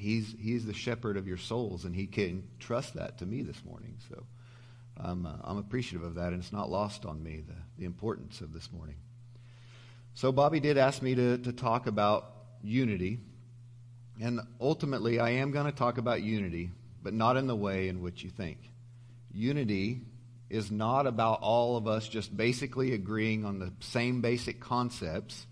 he's, he's the shepherd of your souls, and he can trust that to me this morning. So I'm, uh, I'm appreciative of that, and it's not lost on me, the, the importance of this morning. So Bobby did ask me to, to talk about unity. And ultimately, I am going to talk about unity, but not in the way in which you think. Unity is not about all of us just basically agreeing on the same basic concepts,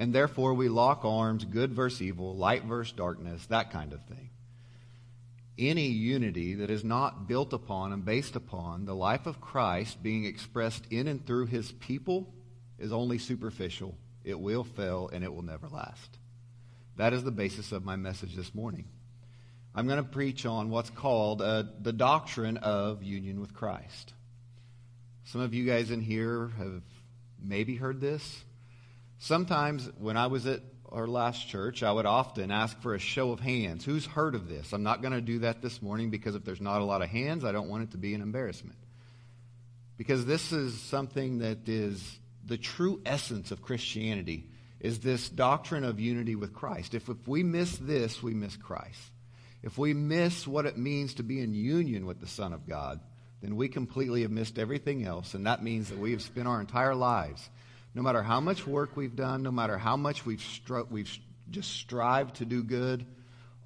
and therefore we lock arms, good versus evil, light versus darkness, that kind of thing. Any unity that is not built upon and based upon the life of Christ being expressed in and through his people is only superficial. It will fail and it will never last. That is the basis of my message this morning. I'm going to preach on what's called uh, the doctrine of union with Christ. Some of you guys in here have maybe heard this. Sometimes when I was at our last church, I would often ask for a show of hands. Who's heard of this? I'm not going to do that this morning because if there's not a lot of hands, I don't want it to be an embarrassment. Because this is something that is the true essence of Christianity is this doctrine of unity with Christ. If, if we miss this, we miss Christ. If we miss what it means to be in union with the Son of God, then we completely have missed everything else. And that means that we have spent our entire lives, no matter how much work we've done, no matter how much we've, we've just strived to do good,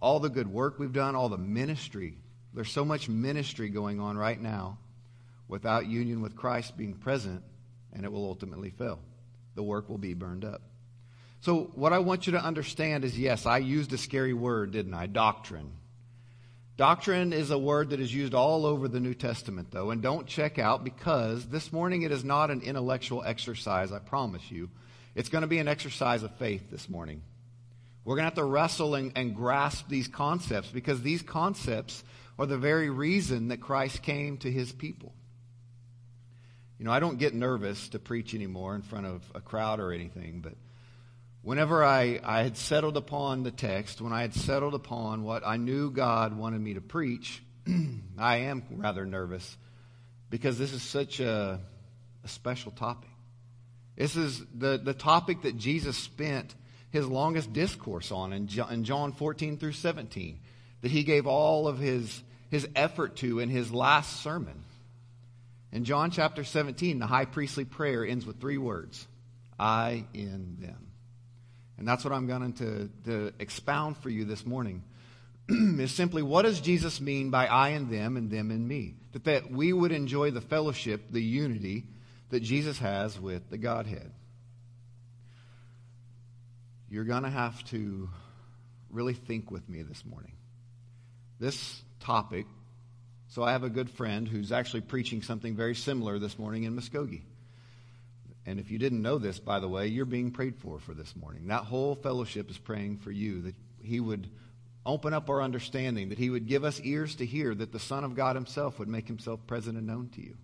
all the good work we've done, all the ministry. There's so much ministry going on right now without union with Christ being present, and it will ultimately fail. The work will be burned up. So, what I want you to understand is yes, I used a scary word, didn't I? Doctrine. Doctrine is a word that is used all over the New Testament, though, and don't check out because this morning it is not an intellectual exercise, I promise you. It's going to be an exercise of faith this morning. We're going to have to wrestle and, and grasp these concepts because these concepts are the very reason that Christ came to his people. You know, I don't get nervous to preach anymore in front of a crowd or anything, but whenever I, I had settled upon the text, when I had settled upon what I knew God wanted me to preach, I am rather nervous because this is such a, a special topic. This is the, the topic that Jesus spent his longest discourse on in John, in John 14 through 17, that he gave all of his, his effort to in his last sermon. In John chapter 17, the high priestly prayer ends with three words I in them. And that's what I'm going to, to expound for you this morning. is simply what does Jesus mean by I and them and them and me? That, that we would enjoy the fellowship, the unity that Jesus has with the Godhead. You're going to have to really think with me this morning. This topic, so I have a good friend who's actually preaching something very similar this morning in Muskogee. And if you didn't know this, by the way, you're being prayed for for this morning. That whole fellowship is praying for you that He would open up our understanding, that He would give us ears to hear, that the Son of God Himself would make Himself present and known to you.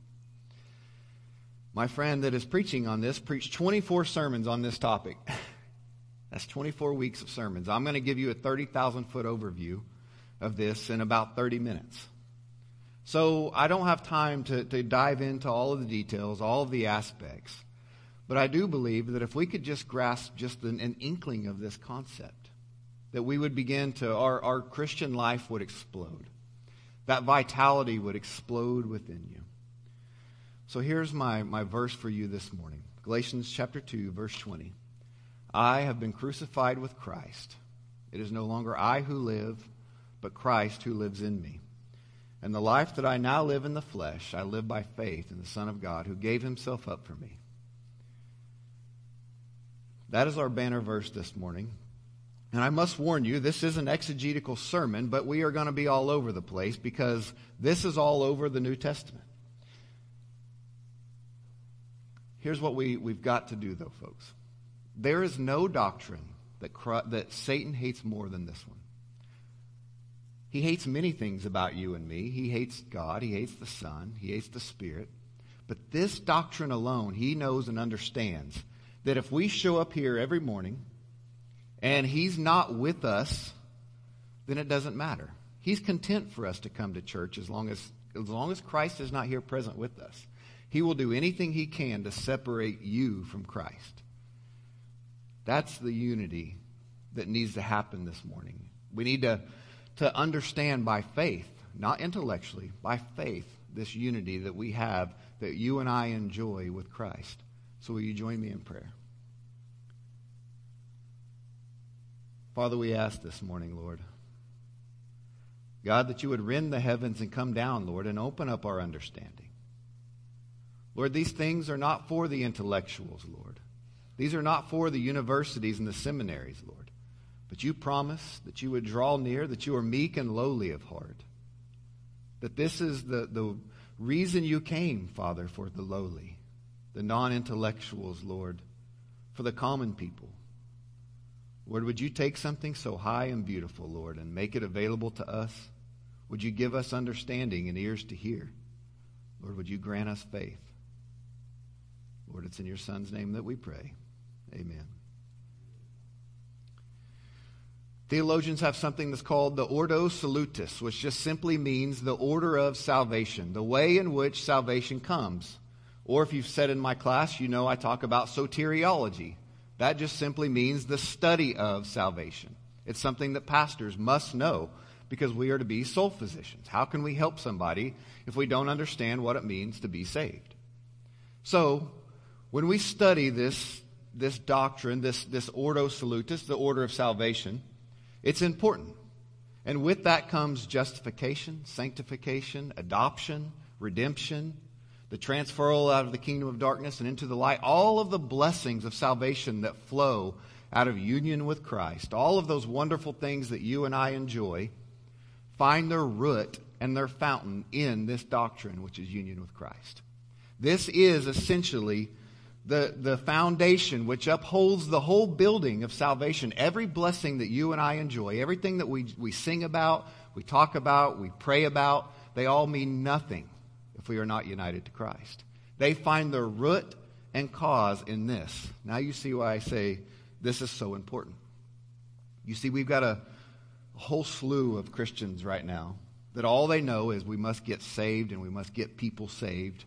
My friend that is preaching on this preached 24 sermons on this topic. That's 24 weeks of sermons. I'm going to give you a 30,000 foot overview of this in about 30 minutes. So I don't have time to, to dive into all of the details, all of the aspects. But I do believe that if we could just grasp just an, an inkling of this concept, that we would begin to, our, our Christian life would explode. That vitality would explode within you. So here's my, my verse for you this morning Galatians chapter 2, verse 20. I have been crucified with Christ. It is no longer I who live, but Christ who lives in me. And the life that I now live in the flesh, I live by faith in the Son of God who gave himself up for me. That is our banner verse this morning. And I must warn you, this is an exegetical sermon, but we are going to be all over the place because this is all over the New Testament. Here's what we, we've got to do, though, folks. There is no doctrine that, that Satan hates more than this one. He hates many things about you and me. He hates God. He hates the Son. He hates the Spirit. But this doctrine alone, he knows and understands that if we show up here every morning and he's not with us, then it doesn't matter. He's content for us to come to church as long as, as long as Christ is not here present with us. He will do anything he can to separate you from Christ. That's the unity that needs to happen this morning. We need to to understand by faith, not intellectually, by faith, this unity that we have, that you and I enjoy with Christ. So will you join me in prayer? Father, we ask this morning, Lord, God, that you would rend the heavens and come down, Lord, and open up our understanding. Lord, these things are not for the intellectuals, Lord. These are not for the universities and the seminaries, Lord. But you promise that you would draw near, that you are meek and lowly of heart. That this is the, the reason you came, Father, for the lowly, the non intellectuals, Lord, for the common people. Lord, would you take something so high and beautiful, Lord, and make it available to us? Would you give us understanding and ears to hear? Lord, would you grant us faith? Lord, it's in your Son's name that we pray. Amen. Theologians have something that's called the Ordo Salutis, which just simply means the order of salvation, the way in which salvation comes. Or if you've said in my class, you know I talk about soteriology. That just simply means the study of salvation. It's something that pastors must know because we are to be soul physicians. How can we help somebody if we don't understand what it means to be saved? So, when we study this, this doctrine, this, this ordo salutis, the order of salvation, it's important. And with that comes justification, sanctification, adoption, redemption, the transferal out of the kingdom of darkness and into the light, all of the blessings of salvation that flow out of union with Christ, all of those wonderful things that you and I enjoy, find their root and their fountain in this doctrine, which is union with Christ. This is essentially the, the foundation which upholds the whole building of salvation. Every blessing that you and I enjoy, everything that we, we sing about, we talk about, we pray about, they all mean nothing if we are not united to Christ. They find their root and cause in this. Now you see why I say this is so important. You see, we've got a, whole slew of Christians right now that all they know is we must get saved and we must get people saved,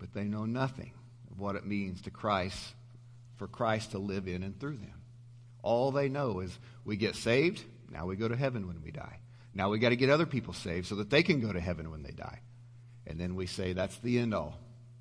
but they know nothing of what it means to Christ, for Christ to live in and through them. All they know is we get saved, now we go to heaven when we die. Now we got to get other people saved so that they can go to heaven when they die. And then we say, that's the end all.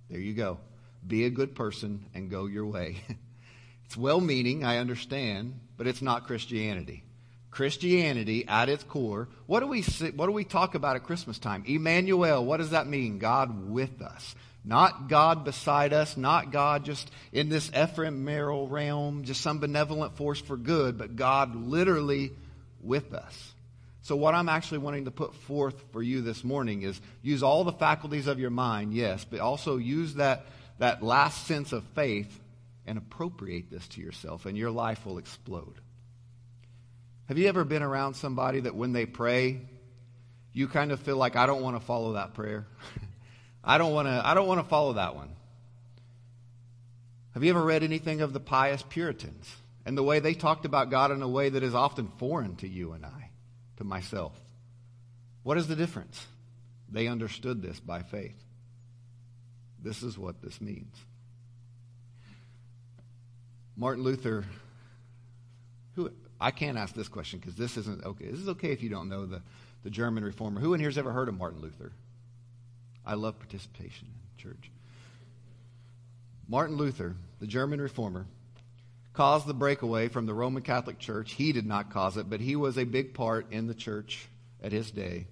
There you go. Be a good person and go your way. it's well meaning, I understand, but it's not Christianity. Christianity, at its core, what do we what do we talk about at Christmas time? Emmanuel, what does that mean? God with us. Not God beside us, not God just in this ephemeral realm, just some benevolent force for good, but God literally with us. So, what I'm actually wanting to put forth for you this morning is use all the faculties of your mind, yes, but also use that, that last sense of faith and appropriate this to yourself, and your life will explode. Have you ever been around somebody that when they pray, you kind of feel like, I don't want to follow that prayer? I don't want to, I don't want to follow that one. Have you ever read anything of the pious Puritans and the way they talked about God in a way that is often foreign to you and I? To myself. What is the difference? They understood this by faith. This is what this means. Martin Luther, who I can't ask this question because this isn't okay. This is okay if you don't know the, the German reformer. Who in here has ever heard of Martin Luther? I love participation in church. Martin Luther, the German reformer, caused the breakaway from the Roman Catholic Church. He did not cause it, but he was a big part in the church at his day.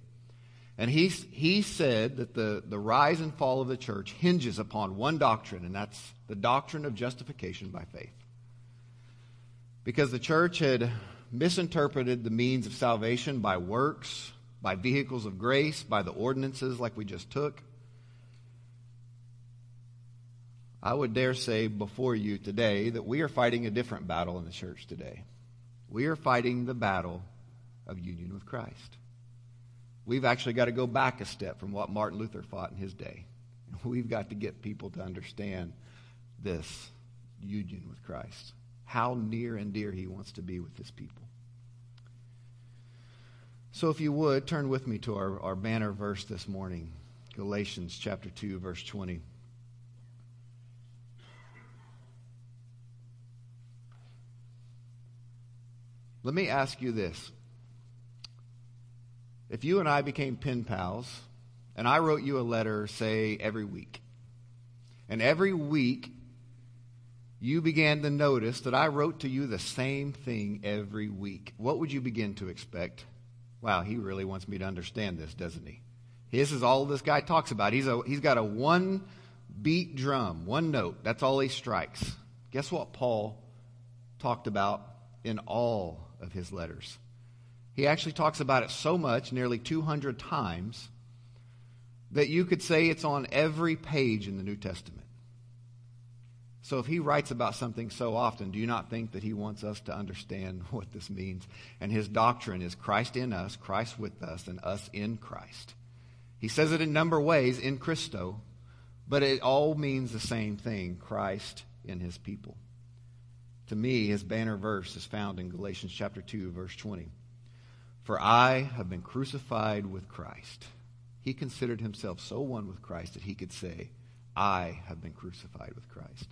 And he, he said that the, the rise and fall of the church hinges upon one doctrine, and that's the doctrine of justification by faith. Because the church had misinterpreted the means of salvation by works, by vehicles of grace, by the ordinances like we just took. I would dare say before you today that we are fighting a different battle in the church today. We are fighting the battle of union with Christ. We've actually got to go back a step from what Martin Luther fought in his day. We've got to get people to understand this union with Christ, how near and dear he wants to be with his people. So, if you would, turn with me to our, our banner verse this morning Galatians chapter 2, verse 20. Let me ask you this. if you and I became pen pals and I wrote you a letter, say, every week, and every week you began to notice that I wrote to you the same thing every week, what would you begin to expect? Wow, he really wants me to understand this, doesn't he? This is all this guy talks about. He's, a, he's got a one beat drum, one note. That's all he strikes. Guess what Paul talked about in all of his letters? He actually talks about it so much, nearly 200 times, that you could say it's on every page in the New Testament. So if he writes about something so often, do you not think that he wants us to understand what this means? And his doctrine is Christ in us, Christ with us, and us in Christ. He says it in a number of ways in Christo, but it all means the same thing Christ in his people. To me, his banner verse is found in Galatians chapter 2, verse 20. For I have been crucified with Christ. He considered himself so one with Christ that he could say, I have been crucified with Christ.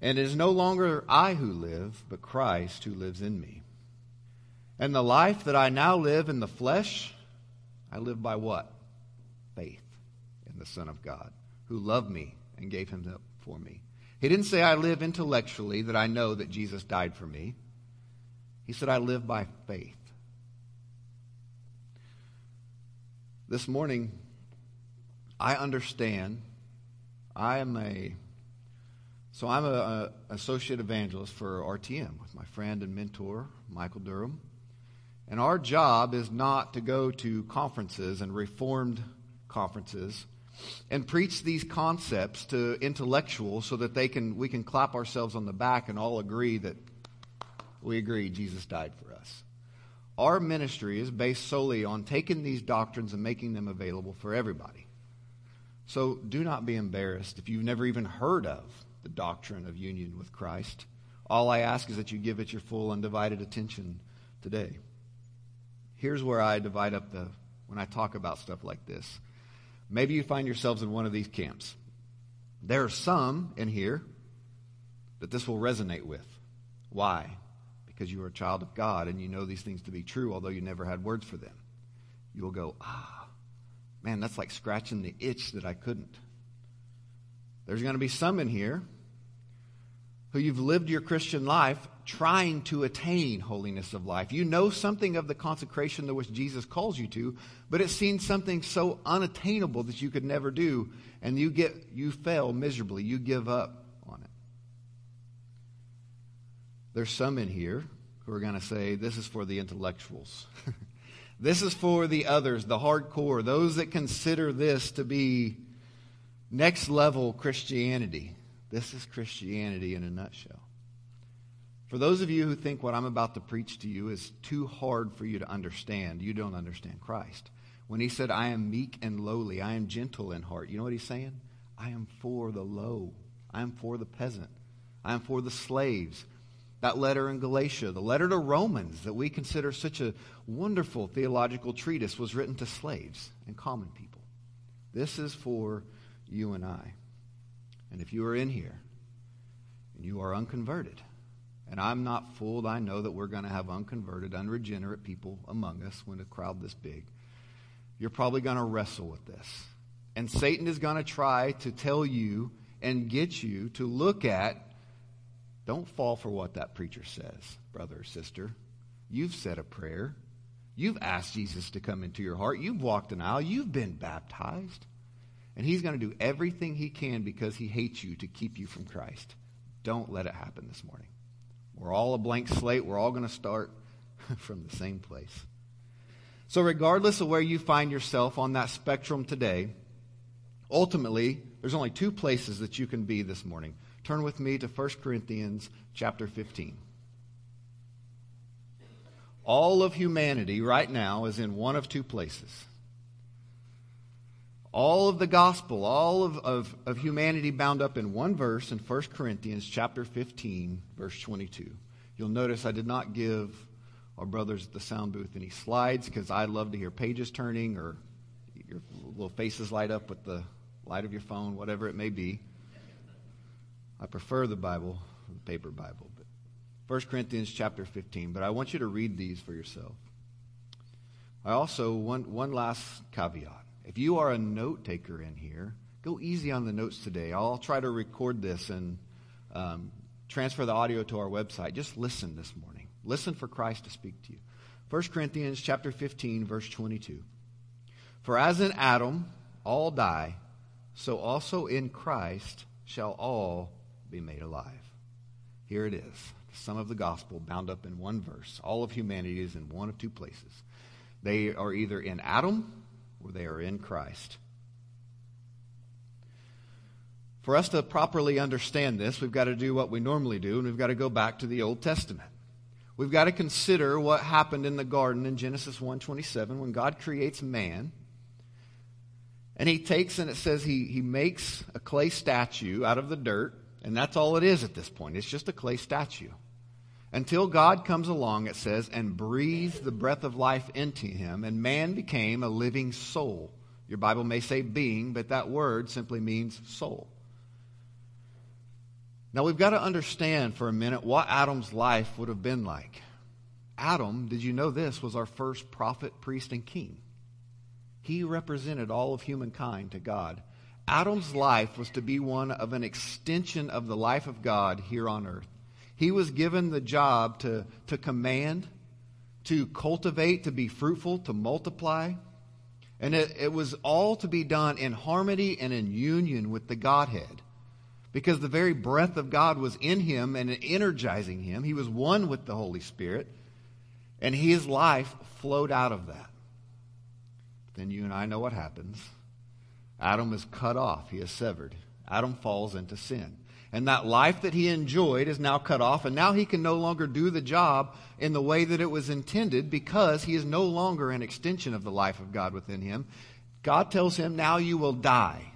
And it is no longer I who live, but Christ who lives in me. And the life that I now live in the flesh, I live by what? Faith in the Son of God, who loved me and gave himself for me. He didn't say I live intellectually, that I know that Jesus died for me. He said, I live by faith. This morning, I understand. I am a so I'm an associate evangelist for RTM with my friend and mentor Michael Durham, and our job is not to go to conferences and reformed conferences and preach these concepts to intellectuals so that they can we can clap ourselves on the back and all agree that we agree Jesus died for us. Our ministry is based solely on taking these doctrines and making them available for everybody. So do not be embarrassed if you've never even heard of the doctrine of union with Christ. All I ask is that you give it your full undivided attention today. Here's where I divide up the when I talk about stuff like this. Maybe you find yourselves in one of these camps. There are some in here that this will resonate with. Why? because you are a child of God and you know these things to be true, although you never had words for them. You will go, ah, man, that's like scratching the itch that I couldn't. There's going to be some in here who you've lived your Christian life trying to attain holiness of life. You know something of the consecration to which Jesus calls you to, but it seems something so unattainable that you could never do, and you get you fail miserably. You give up. On it. There's some in here who are going to say, this is for the intellectuals. this is for the others, the hardcore, those that consider this to be next level Christianity. This is Christianity in a nutshell. For those of you who think what I'm about to preach to you is too hard for you to understand, you don't understand Christ. When he said, I am meek and lowly, I am gentle in heart, you know what he's saying? I am for the low. I am for the peasant. I am for the slaves that letter in Galatia, the letter to Romans that we consider such a wonderful theological treatise was written to slaves and common people. This is for you and I. And if you are in here and you are unconverted, and I'm not fooled, I know that we're going to have unconverted, unregenerate people among us when a crowd this big. You're probably going to wrestle with this. And Satan is going to try to tell you and get you to look at don't fall for what that preacher says, brother or sister. You've said a prayer. You've asked Jesus to come into your heart. You've walked an aisle. You've been baptized. And he's going to do everything he can because he hates you to keep you from Christ. Don't let it happen this morning. We're all a blank slate. We're all going to start from the same place. So, regardless of where you find yourself on that spectrum today, ultimately, there's only two places that you can be this morning. Turn with me to 1 Corinthians chapter 15. All of humanity right now is in one of two places. All of the gospel, all of, of, of humanity bound up in one verse in 1 Corinthians chapter 15, verse 22. You'll notice I did not give our brothers at the sound booth any slides because I love to hear pages turning or your little faces light up with the light of your phone, whatever it may be. I prefer the Bible, the paper Bible, but 1 Corinthians chapter 15. But I want you to read these for yourself. I also, one, one last caveat. If you are a note taker in here, go easy on the notes today. I'll try to record this and um, transfer the audio to our website. Just listen this morning. Listen for Christ to speak to you. 1 Corinthians chapter 15, verse 22. For as in Adam all die, so also in Christ shall all be made alive. Here it is, the sum of the gospel bound up in one verse. All of humanity is in one of two places. They are either in Adam or they are in Christ. For us to properly understand this, we've got to do what we normally do, and we've got to go back to the Old Testament. We've got to consider what happened in the garden in Genesis 1:27 when God creates man. And he takes and it says he, he makes a clay statue out of the dirt, and that's all it is at this point. It's just a clay statue. Until God comes along, it says, and breathes the breath of life into him, and man became a living soul. Your Bible may say being, but that word simply means soul. Now we've got to understand for a minute what Adam's life would have been like. Adam, did you know this, was our first prophet, priest, and king. He represented all of humankind to God. Adam's life was to be one of an extension of the life of God here on earth. He was given the job to, to command, to cultivate, to be fruitful, to multiply. And it, it was all to be done in harmony and in union with the Godhead because the very breath of God was in him and energizing him. He was one with the Holy Spirit, and his life flowed out of that. Then you and I know what happens. Adam is cut off, he is severed. Adam falls into sin. And that life that he enjoyed is now cut off, and now he can no longer do the job in the way that it was intended because he is no longer an extension of the life of God within him. God tells him, Now you will die.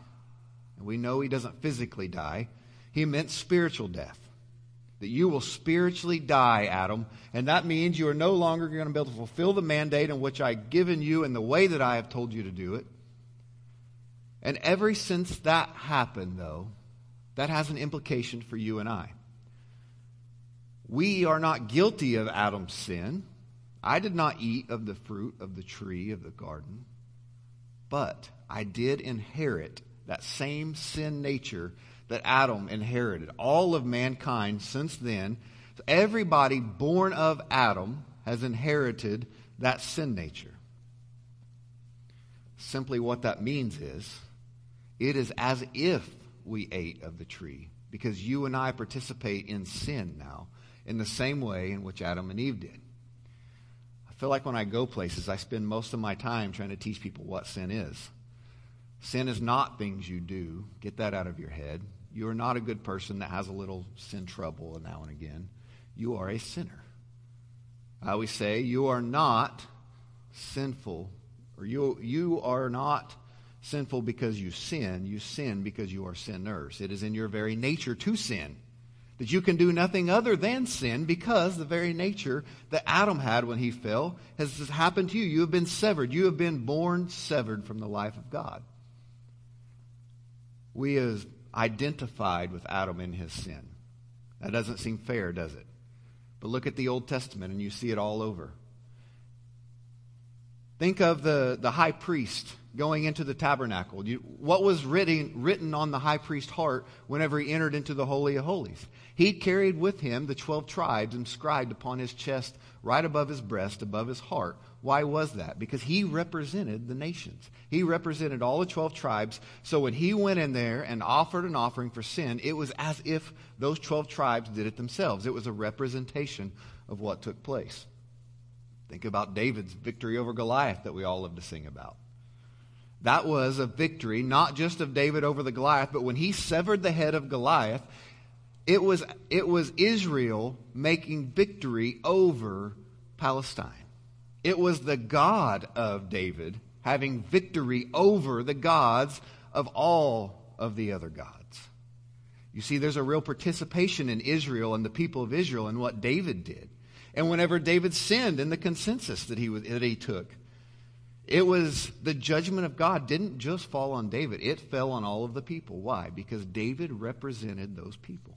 And we know he doesn't physically die. He meant spiritual death. That you will spiritually die, Adam. And that means you are no longer going to be able to fulfill the mandate in which I've given you in the way that I have told you to do it. And ever since that happened, though, that has an implication for you and I. We are not guilty of Adam's sin. I did not eat of the fruit of the tree of the garden, but I did inherit that same sin nature that Adam inherited. All of mankind since then, everybody born of Adam has inherited that sin nature. Simply what that means is it is as if we ate of the tree because you and I participate in sin now in the same way in which Adam and Eve did. I feel like when I go places, I spend most of my time trying to teach people what sin is. Sin is not things you do. Get that out of your head. You are not a good person that has a little sin trouble now and again. You are a sinner. I always say you are not sinful, or you, you are not sinful because you sin. You sin because you are sinners. It is in your very nature to sin. That you can do nothing other than sin because the very nature that Adam had when he fell has happened to you. You have been severed. You have been born severed from the life of God we have identified with Adam in his sin. That doesn't seem fair, does it? But look at the Old Testament and you see it all over. Think of the, the high priest going into the tabernacle. You, what was written, written on the high priest's heart whenever he entered into the Holy of Holies? He carried with him the 12 tribes inscribed upon his chest, right above his breast, above his heart. Why was that? Because he represented the nations. He represented all the 12 tribes. So when he went in there and offered an offering for sin, it was as if those 12 tribes did it themselves. It was a representation of what took place. Think about David's victory over Goliath that we all love to sing about. That was a victory, not just of David over the Goliath, but when he severed the head of Goliath, it was, it was Israel making victory over Palestine. It was the God of David having victory over the gods of all of the other gods. You see, there's a real participation in Israel and the people of Israel in what David did. And whenever David sinned in the consensus that he, that he took, it was the judgment of God didn't just fall on David, it fell on all of the people. Why? Because David represented those people.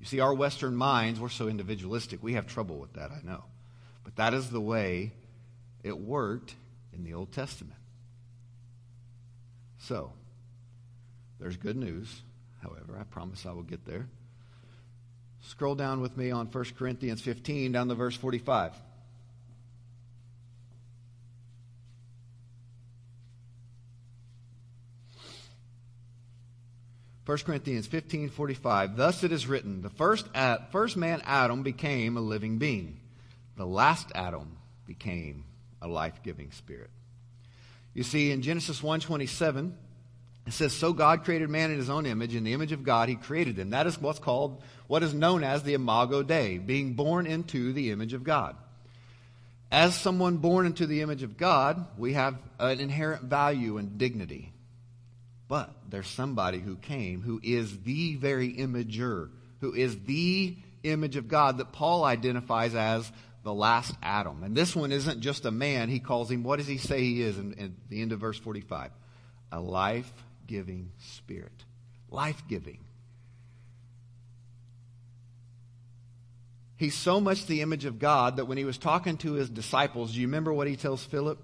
You see, our Western minds, we're so individualistic, we have trouble with that, I know. But that is the way it worked in the Old Testament. So, there's good news. However, I promise I will get there. Scroll down with me on 1 Corinthians 15, down to verse 45. 1 Corinthians 15 45. Thus it is written, the first, first man, Adam, became a living being. The last Adam became a life giving spirit. You see, in Genesis 1 27, it says, So God created man in his own image. In the image of God, he created them. That is what's called, what is known as the imago Dei, being born into the image of God. As someone born into the image of God, we have an inherent value and dignity. But there's somebody who came who is the very imager, who is the image of God that Paul identifies as the last Adam. And this one isn't just a man. He calls him, what does he say he is in, in the end of verse 45? A life giving spirit. Life giving. He's so much the image of God that when he was talking to his disciples, do you remember what he tells Philip?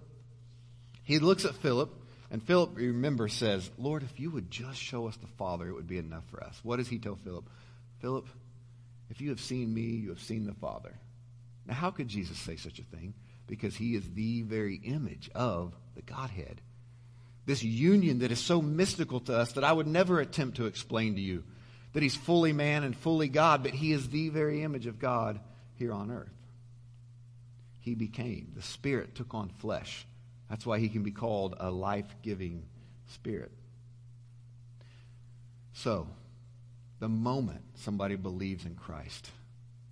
He looks at Philip and Philip, remember, says, Lord, if you would just show us the Father, it would be enough for us. What does he tell Philip? Philip, if you have seen me, you have seen the Father. Now, how could Jesus say such a thing? Because he is the very image of the Godhead. This union that is so mystical to us that I would never attempt to explain to you that he's fully man and fully God, but he is the very image of God here on earth. He became, the Spirit took on flesh that's why he can be called a life giving spirit. So, the moment somebody believes in Christ,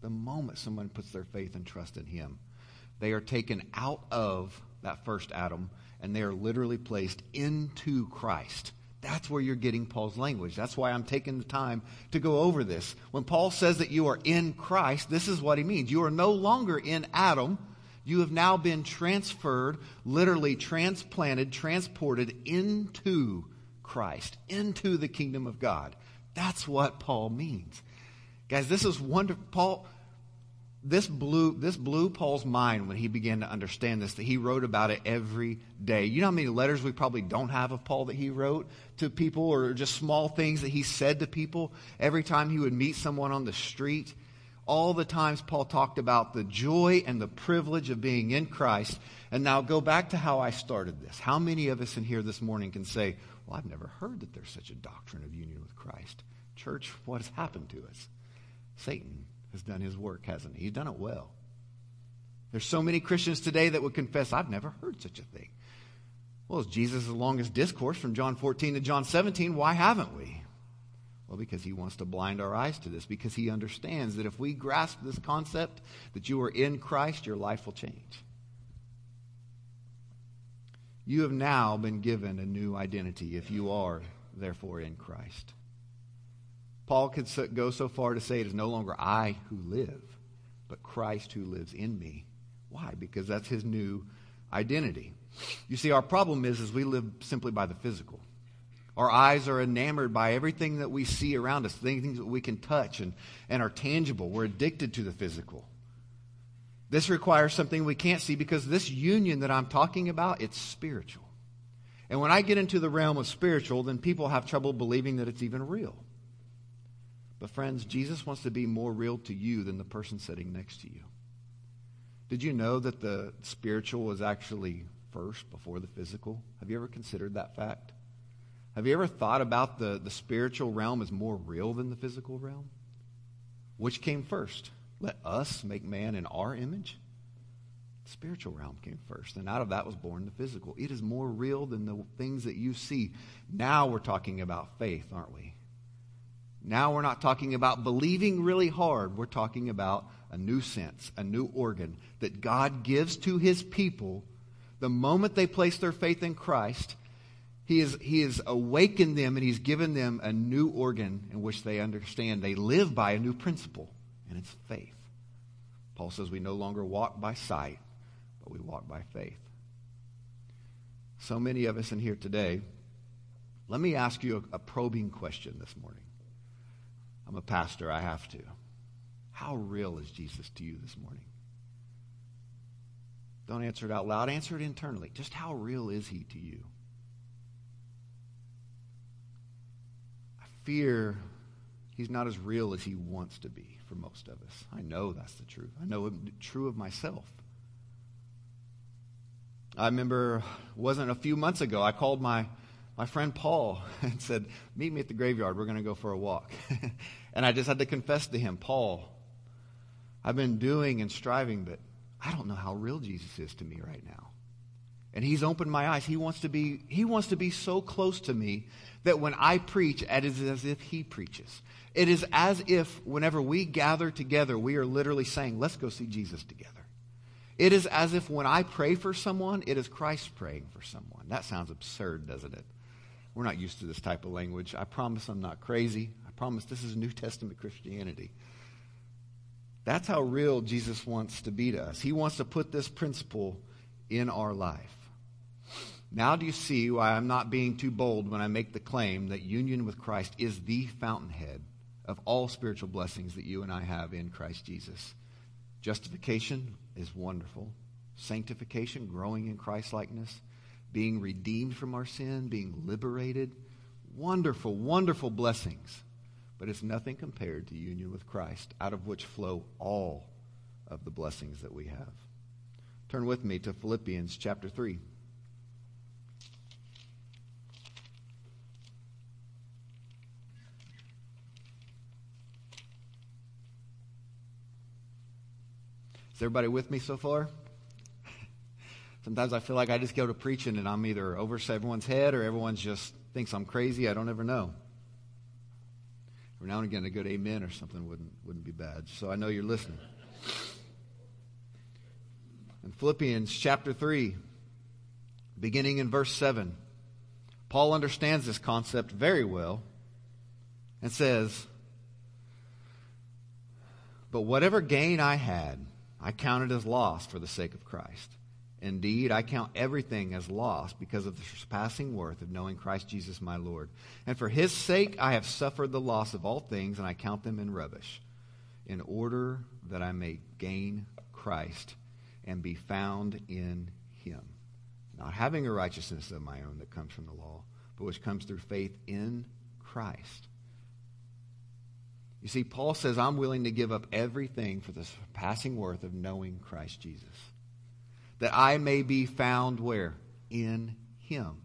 the moment someone puts their faith and trust in him, they are taken out of that first Adam and they are literally placed into Christ. That's where you're getting Paul's language. That's why I'm taking the time to go over this. When Paul says that you are in Christ, this is what he means. You are no longer in Adam you have now been transferred, literally transplanted, transported into Christ, into the kingdom of God. That's what Paul means. Guys, this is wonderful. Paul, this blew, this blew Paul's mind when he began to understand this, that he wrote about it every day. You know how many letters we probably don't have of Paul that he wrote to people or just small things that he said to people every time he would meet someone on the street? All the times Paul talked about the joy and the privilege of being in Christ. And now go back to how I started this. How many of us in here this morning can say, Well, I've never heard that there's such a doctrine of union with Christ? Church, what has happened to us? Satan has done his work, hasn't he? He's done it well. There's so many Christians today that would confess, I've never heard such a thing. Well, it's Jesus' longest discourse from John 14 to John 17. Why haven't we? Well, because he wants to blind our eyes to this, because he understands that if we grasp this concept that you are in Christ, your life will change. You have now been given a new identity if you are, therefore, in Christ. Paul could go so far to say it is no longer I who live, but Christ who lives in me. Why? Because that's his new identity. You see, our problem is, is we live simply by the physical. Our eyes are enamored by everything that we see around us, things that we can touch and, and are tangible. We're addicted to the physical. This requires something we can't see because this union that I'm talking about, it's spiritual. And when I get into the realm of spiritual, then people have trouble believing that it's even real. But friends, Jesus wants to be more real to you than the person sitting next to you. Did you know that the spiritual was actually first before the physical? Have you ever considered that fact? Have you ever thought about the, the spiritual realm as more real than the physical realm? Which came first? Let us make man in our image? The spiritual realm came first, and out of that was born the physical. It is more real than the things that you see. Now we're talking about faith, aren't we? Now we're not talking about believing really hard. We're talking about a new sense, a new organ that God gives to his people the moment they place their faith in Christ he, is, he has awakened them and he's given them a new organ in which they understand they live by a new principle, and it's faith. Paul says we no longer walk by sight, but we walk by faith. So many of us in here today, let me ask you a, a probing question this morning. I'm a pastor, I have to. How real is Jesus to you this morning? Don't answer it out loud. Answer it internally. Just how real is he to you? Fear he's not as real as he wants to be for most of us. I know that's the truth. I know it true of myself. I remember wasn't a few months ago I called my my friend Paul and said, "Meet me at the graveyard. We're going to go for a walk." and I just had to confess to him, "Paul, I've been doing and striving, but I don't know how real Jesus is to me right now." And he's opened my eyes. He wants to be he wants to be so close to me that when I preach, it is as if he preaches. It is as if whenever we gather together, we are literally saying, "Let's go see Jesus together." It is as if when I pray for someone, it is Christ praying for someone. That sounds absurd, doesn't it? We're not used to this type of language. I promise I'm not crazy. I promise this is New Testament Christianity. That's how real Jesus wants to be to us. He wants to put this principle in our life. Now, do you see why I'm not being too bold when I make the claim that union with Christ is the fountainhead of all spiritual blessings that you and I have in Christ Jesus? Justification is wonderful, sanctification, growing in Christ likeness, being redeemed from our sin, being liberated. Wonderful, wonderful blessings. But it's nothing compared to union with Christ, out of which flow all of the blessings that we have. Turn with me to Philippians chapter 3. Is everybody with me so far? Sometimes I feel like I just go to preaching and I'm either over everyone's head or everyone just thinks I'm crazy. I don't ever know. Every now and again, a good amen or something wouldn't, wouldn't be bad. So I know you're listening. In Philippians chapter 3, beginning in verse 7, Paul understands this concept very well and says, But whatever gain I had, I count it as loss for the sake of Christ. Indeed, I count everything as loss because of the surpassing worth of knowing Christ Jesus my Lord. And for his sake I have suffered the loss of all things, and I count them in rubbish, in order that I may gain Christ and be found in him, not having a righteousness of my own that comes from the law, but which comes through faith in Christ. You see, Paul says, I'm willing to give up everything for the surpassing worth of knowing Christ Jesus that I may be found where? In him.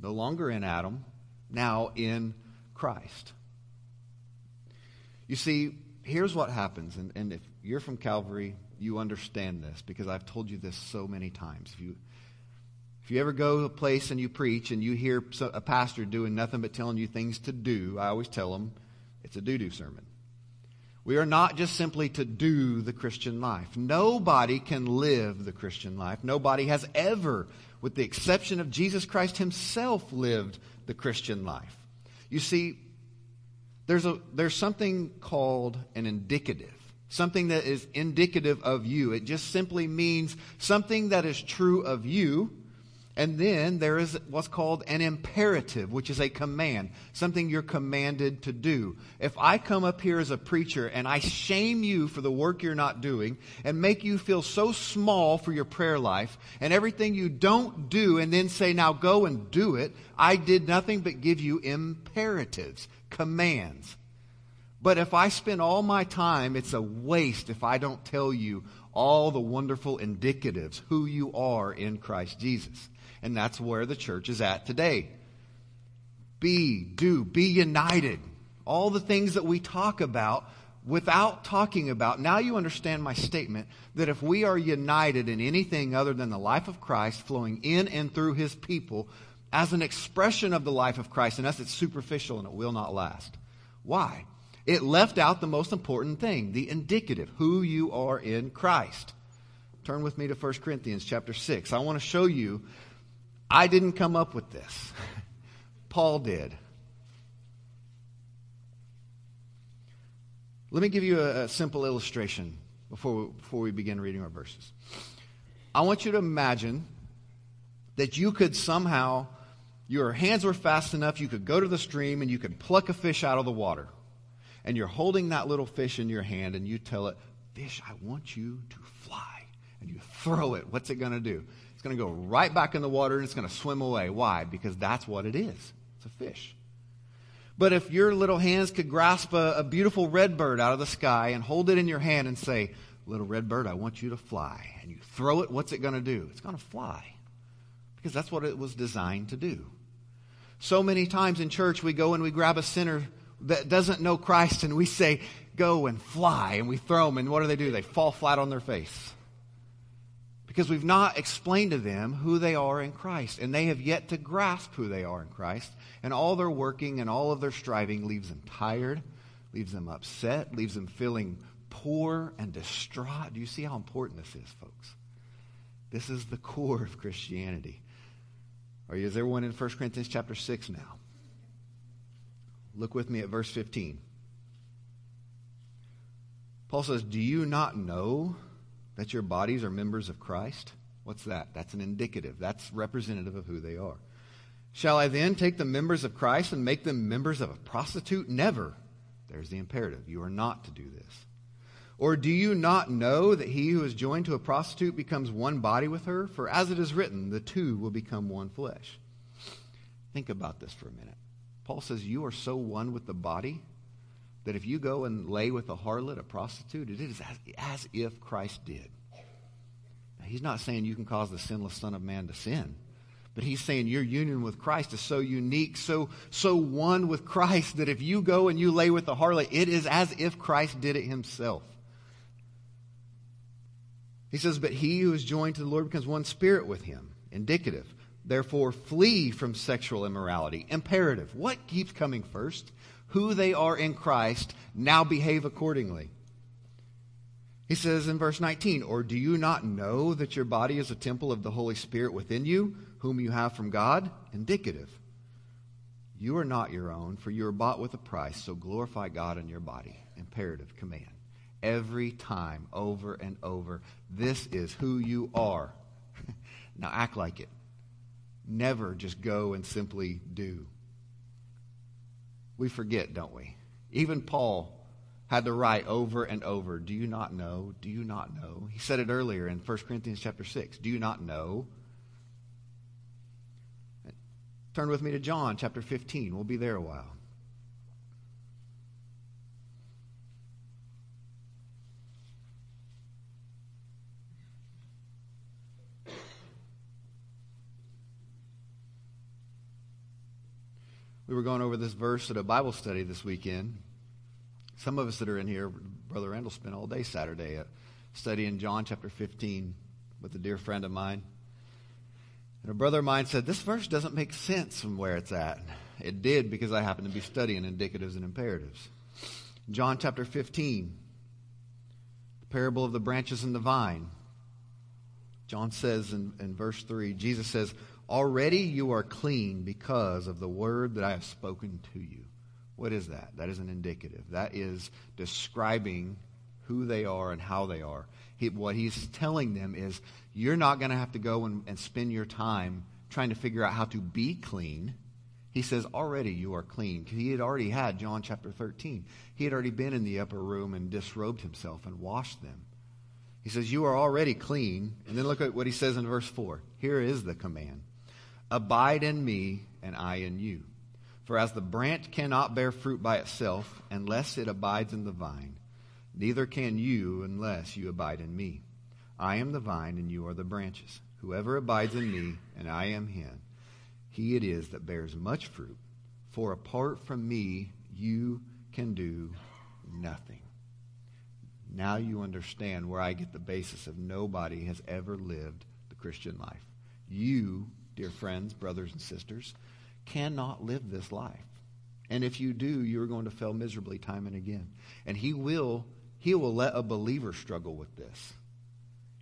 No longer in Adam, now in Christ. You see, here's what happens, and, and if you're from Calvary, you understand this because I've told you this so many times. If you if you ever go to a place and you preach and you hear a pastor doing nothing but telling you things to do, I always tell them it's a doo doo sermon. We are not just simply to do the Christian life. Nobody can live the Christian life. Nobody has ever, with the exception of Jesus Christ himself, lived the Christian life. You see, there's, a, there's something called an indicative, something that is indicative of you. It just simply means something that is true of you and then there is what's called an imperative, which is a command, something you're commanded to do. If I come up here as a preacher and I shame you for the work you're not doing and make you feel so small for your prayer life and everything you don't do and then say, now go and do it, I did nothing but give you imperatives, commands. But if I spend all my time, it's a waste if I don't tell you all the wonderful indicatives, who you are in Christ Jesus. And that's where the church is at today. Be, do, be united. All the things that we talk about without talking about, now you understand my statement that if we are united in anything other than the life of Christ flowing in and through his people as an expression of the life of Christ, in us it's superficial and it will not last. Why? It left out the most important thing, the indicative, who you are in Christ. Turn with me to 1 Corinthians chapter 6. I want to show you I didn't come up with this. Paul did. Let me give you a, a simple illustration before we, before we begin reading our verses. I want you to imagine that you could somehow, your hands were fast enough, you could go to the stream and you could pluck a fish out of the water. And you're holding that little fish in your hand and you tell it, Fish, I want you to fly and you throw it, what's it going to do? Going to go right back in the water and it's going to swim away. Why? Because that's what it is. It's a fish. But if your little hands could grasp a, a beautiful red bird out of the sky and hold it in your hand and say, Little red bird, I want you to fly, and you throw it, what's it going to do? It's going to fly. Because that's what it was designed to do. So many times in church, we go and we grab a sinner that doesn't know Christ and we say, Go and fly, and we throw them, and what do they do? They fall flat on their face because we've not explained to them who they are in Christ. And they have yet to grasp who they are in Christ. And all their working and all of their striving leaves them tired, leaves them upset, leaves them feeling poor and distraught. Do you see how important this is, folks? This is the core of Christianity. Are you, is in 1 Corinthians chapter 6 now? Look with me at verse 15. Paul says, Do you not know that your bodies are members of Christ? What's that? That's an indicative. That's representative of who they are. Shall I then take the members of Christ and make them members of a prostitute? Never. There's the imperative. You are not to do this. Or do you not know that he who is joined to a prostitute becomes one body with her? For as it is written, the two will become one flesh. Think about this for a minute. Paul says, You are so one with the body that if you go and lay with a harlot, a prostitute, it is as, as if Christ did. Now, he's not saying you can cause the sinless Son of Man to sin. But he's saying your union with Christ is so unique, so, so one with Christ that if you go and you lay with a harlot, it is as if Christ did it himself. He says, But he who is joined to the Lord becomes one spirit with him. Indicative. Therefore, flee from sexual immorality. Imperative. What keeps coming first? who they are in Christ, now behave accordingly. He says in verse 19, Or do you not know that your body is a temple of the Holy Spirit within you, whom you have from God? Indicative. You are not your own, for you are bought with a price, so glorify God in your body. Imperative command. Every time, over and over, this is who you are. now act like it. Never just go and simply do we forget, don't we? Even Paul had to write over and over, Do you not know? Do you not know? He said it earlier in 1 Corinthians chapter 6. Do you not know? Turn with me to John chapter 15. We'll be there a while. We were going over this verse at a Bible study this weekend. Some of us that are in here, Brother Randall spent all day Saturday uh, studying John chapter 15 with a dear friend of mine. And a brother of mine said, This verse doesn't make sense from where it's at. It did because I happened to be studying indicatives and imperatives. John chapter 15, the parable of the branches and the vine. John says in, in verse 3, Jesus says, Already you are clean because of the word that I have spoken to you. What is that? That is an indicative. That is describing who they are and how they are. He, what he's telling them is you're not going to have to go and, and spend your time trying to figure out how to be clean. He says, already you are clean. He had already had, John chapter 13, he had already been in the upper room and disrobed himself and washed them. He says, You are already clean. And then look at what he says in verse 4. Here is the command Abide in me, and I in you. For as the branch cannot bear fruit by itself unless it abides in the vine, neither can you unless you abide in me. I am the vine, and you are the branches. Whoever abides in me, and I am him, he it is that bears much fruit. For apart from me, you can do nothing. Now you understand where I get the basis of nobody has ever lived the Christian life. You dear friends, brothers, and sisters, cannot live this life. And if you do, you're going to fail miserably time and again. And he will, he will let a believer struggle with this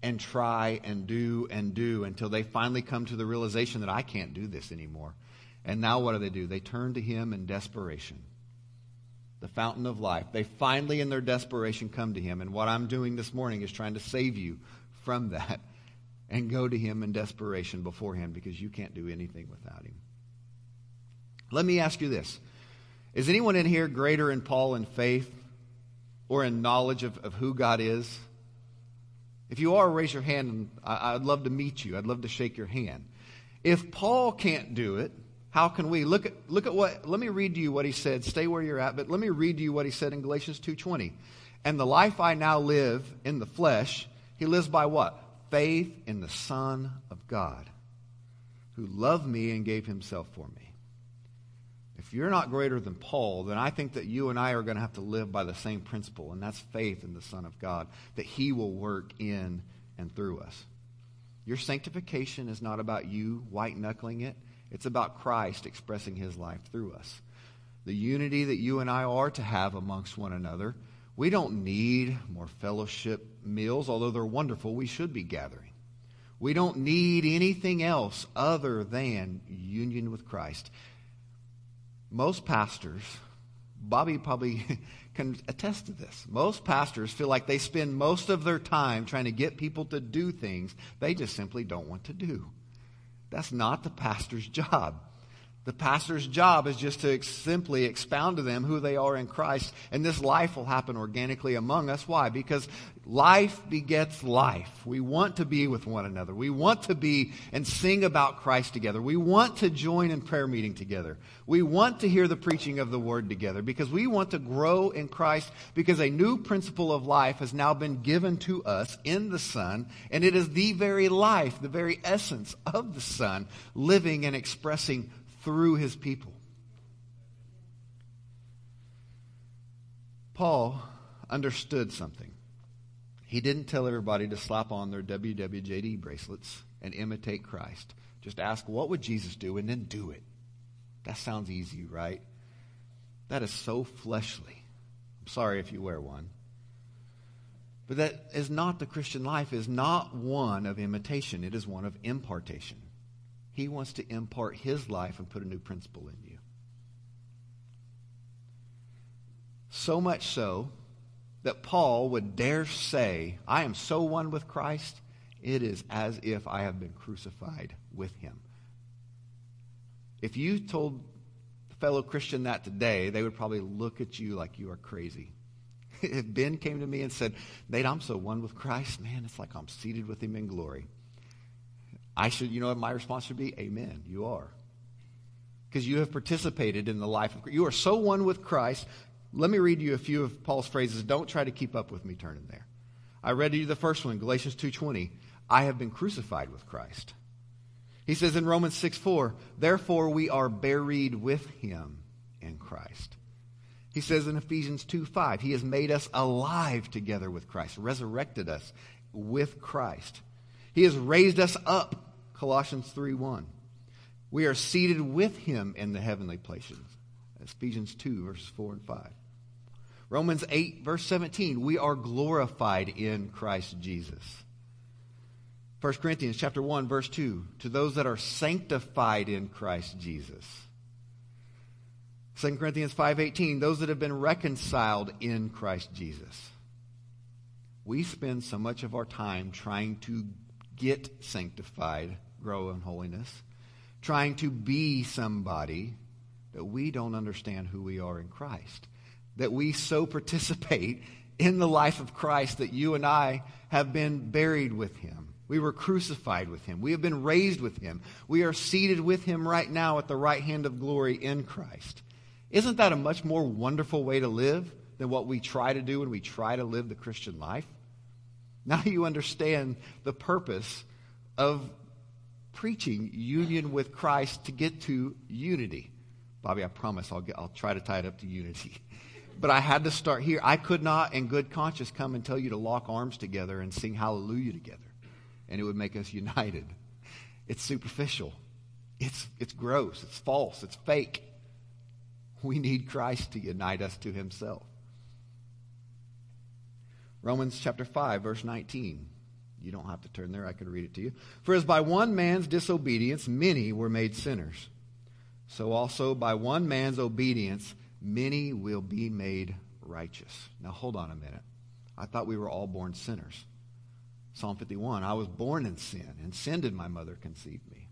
and try and do and do until they finally come to the realization that I can't do this anymore. And now what do they do? They turn to him in desperation. The fountain of life. They finally, in their desperation, come to him. And what I'm doing this morning is trying to save you from that and go to Him in desperation before Him because you can't do anything without Him. Let me ask you this Is anyone in here greater in Paul in faith or in knowledge of, of who God is? If you are, raise your hand and I'd love to meet you. I'd love to shake your hand. If Paul can't do it, how can we? Look at, look at what, let me read to you what he said. Stay where you're at, but let me read to you what he said in Galatians 2.20. And the life I now live in the flesh, he lives by what? Faith in the Son of God, who loved me and gave himself for me. If you're not greater than Paul, then I think that you and I are going to have to live by the same principle, and that's faith in the Son of God, that he will work in and through us. Your sanctification is not about you white knuckling it. It's about Christ expressing his life through us. The unity that you and I are to have amongst one another. We don't need more fellowship meals, although they're wonderful. We should be gathering. We don't need anything else other than union with Christ. Most pastors, Bobby probably can attest to this. Most pastors feel like they spend most of their time trying to get people to do things they just simply don't want to do. That's not the pastor's job. The pastor's job is just to simply expound to them who they are in Christ, and this life will happen organically among us. Why? Because life begets life. We want to be with one another. We want to be and sing about Christ together. We want to join in prayer meeting together. We want to hear the preaching of the word together because we want to grow in Christ because a new principle of life has now been given to us in the Son, and it is the very life, the very essence of the Son, living and expressing through his people. Paul understood something. He didn't tell everybody to slap on their WWJD bracelets and imitate Christ. Just ask, what would Jesus do? And then do it. That sounds easy, right? That is so fleshly. I'm sorry if you wear one. But that is not the Christian life, is not one of imitation. It is one of impartation. He wants to impart his life and put a new principle in you. So much so that Paul would dare say, I am so one with Christ, it is as if I have been crucified with him. If you told a fellow Christian that today, they would probably look at you like you are crazy. if Ben came to me and said, Nate, I'm so one with Christ, man, it's like I'm seated with him in glory. I should, you know what my response should be? Amen. You are. Because you have participated in the life of Christ. You are so one with Christ. Let me read you a few of Paul's phrases. Don't try to keep up with me turning there. I read to you the first one, Galatians 2.20. I have been crucified with Christ. He says in Romans 6 4, therefore we are buried with him in Christ. He says in Ephesians 2 5, he has made us alive together with Christ, resurrected us with Christ. He has raised us up, Colossians 3 1. We are seated with him in the heavenly places. Ephesians 2, verses 4 and 5. Romans 8, verse 17. We are glorified in Christ Jesus. 1 Corinthians chapter 1, verse 2. To those that are sanctified in Christ Jesus. 2 Corinthians 5:18 those that have been reconciled in Christ Jesus. We spend so much of our time trying to get sanctified, grow in holiness, trying to be somebody that we don't understand who we are in Christ. That we so participate in the life of Christ that you and I have been buried with him. We were crucified with him. We have been raised with him. We are seated with him right now at the right hand of glory in Christ. Isn't that a much more wonderful way to live than what we try to do when we try to live the Christian life? Now you understand the purpose of preaching union with Christ to get to unity. Bobby, I promise I'll, get, I'll try to tie it up to unity. But I had to start here. I could not, in good conscience, come and tell you to lock arms together and sing hallelujah together. And it would make us united. It's superficial. It's, it's gross. It's false. It's fake. We need Christ to unite us to himself. Romans chapter 5, verse 19. You don't have to turn there. I could read it to you. For as by one man's disobedience many were made sinners, so also by one man's obedience many will be made righteous. Now hold on a minute. I thought we were all born sinners. Psalm 51 I was born in sin, and sin did my mother conceive me.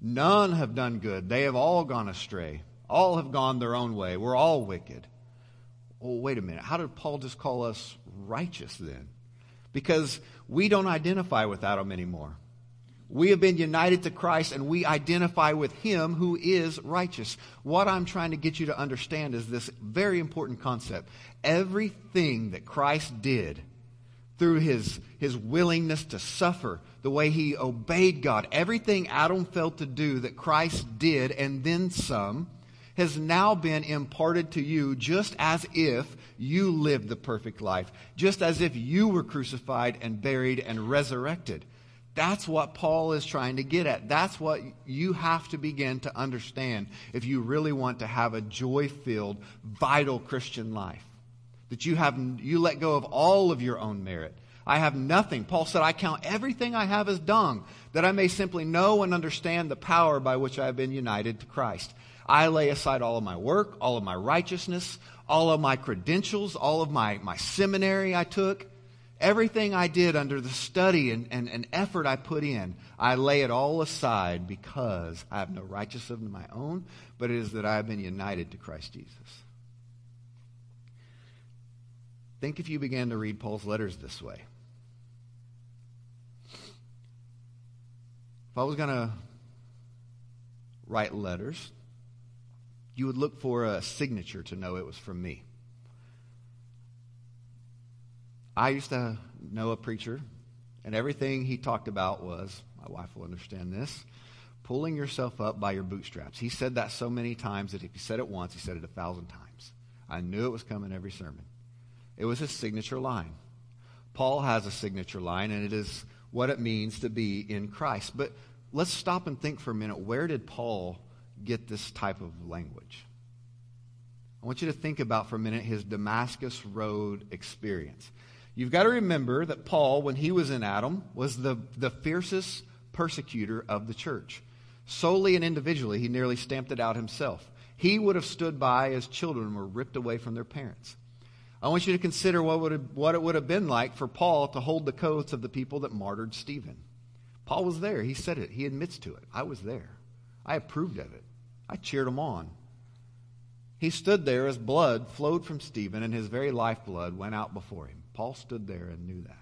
None have done good. They have all gone astray. All have gone their own way. We're all wicked. Oh, wait a minute. How did Paul just call us righteous then? because we don't identify with Adam anymore. We have been united to Christ and we identify with Him who is righteous. What I'm trying to get you to understand is this very important concept. Everything that Christ did through his, his willingness to suffer, the way he obeyed God, everything Adam failed to do that Christ did and then some, has now been imparted to you just as if you lived the perfect life, just as if you were crucified and buried and resurrected. That's what Paul is trying to get at. That's what you have to begin to understand if you really want to have a joy filled, vital Christian life. That you have, you let go of all of your own merit. I have nothing. Paul said, I count everything I have as dung, that I may simply know and understand the power by which I have been united to Christ. I lay aside all of my work, all of my righteousness, all of my credentials, all of my, my seminary I took, everything I did under the study and, and, and effort I put in, I lay it all aside because I have no righteousness of my own, but it is that I have been united to Christ Jesus. Think if you began to read Paul's letters this way. If I was going to write letters, you would look for a signature to know it was from me. I used to know a preacher, and everything he talked about was, my wife will understand this, pulling yourself up by your bootstraps. He said that so many times that if he said it once, he said it a thousand times. I knew it was coming every sermon. It was his signature line. Paul has a signature line, and it is what it means to be in Christ. But let's stop and think for a minute. Where did Paul get this type of language? I want you to think about for a minute his Damascus Road experience. You've got to remember that Paul, when he was in Adam, was the, the fiercest persecutor of the church. Solely and individually, he nearly stamped it out himself. He would have stood by as children were ripped away from their parents. I want you to consider what, would have, what it would have been like for Paul to hold the coats of the people that martyred Stephen. Paul was there. He said it. He admits to it. I was there. I approved of it. I cheered him on. He stood there as blood flowed from Stephen and his very lifeblood went out before him. Paul stood there and knew that.